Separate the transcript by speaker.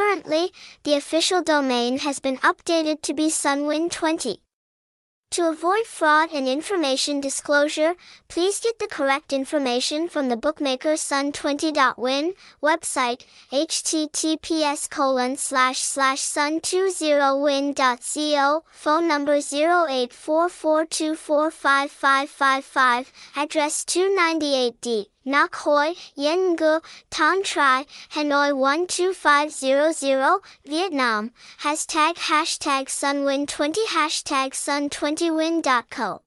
Speaker 1: Currently, the official domain has been updated to be sunwin20. To avoid fraud and information disclosure, please get the correct information from the bookmaker sun20.win website https colon slash slash sun20win.co phone number 0844245555 address 298D Ngoc Hoi, Yen Ngu, Thanh Tri, Hanoi 12500, Vietnam. Hashtag hashtag Sunwin20 Hashtag Sun20win.co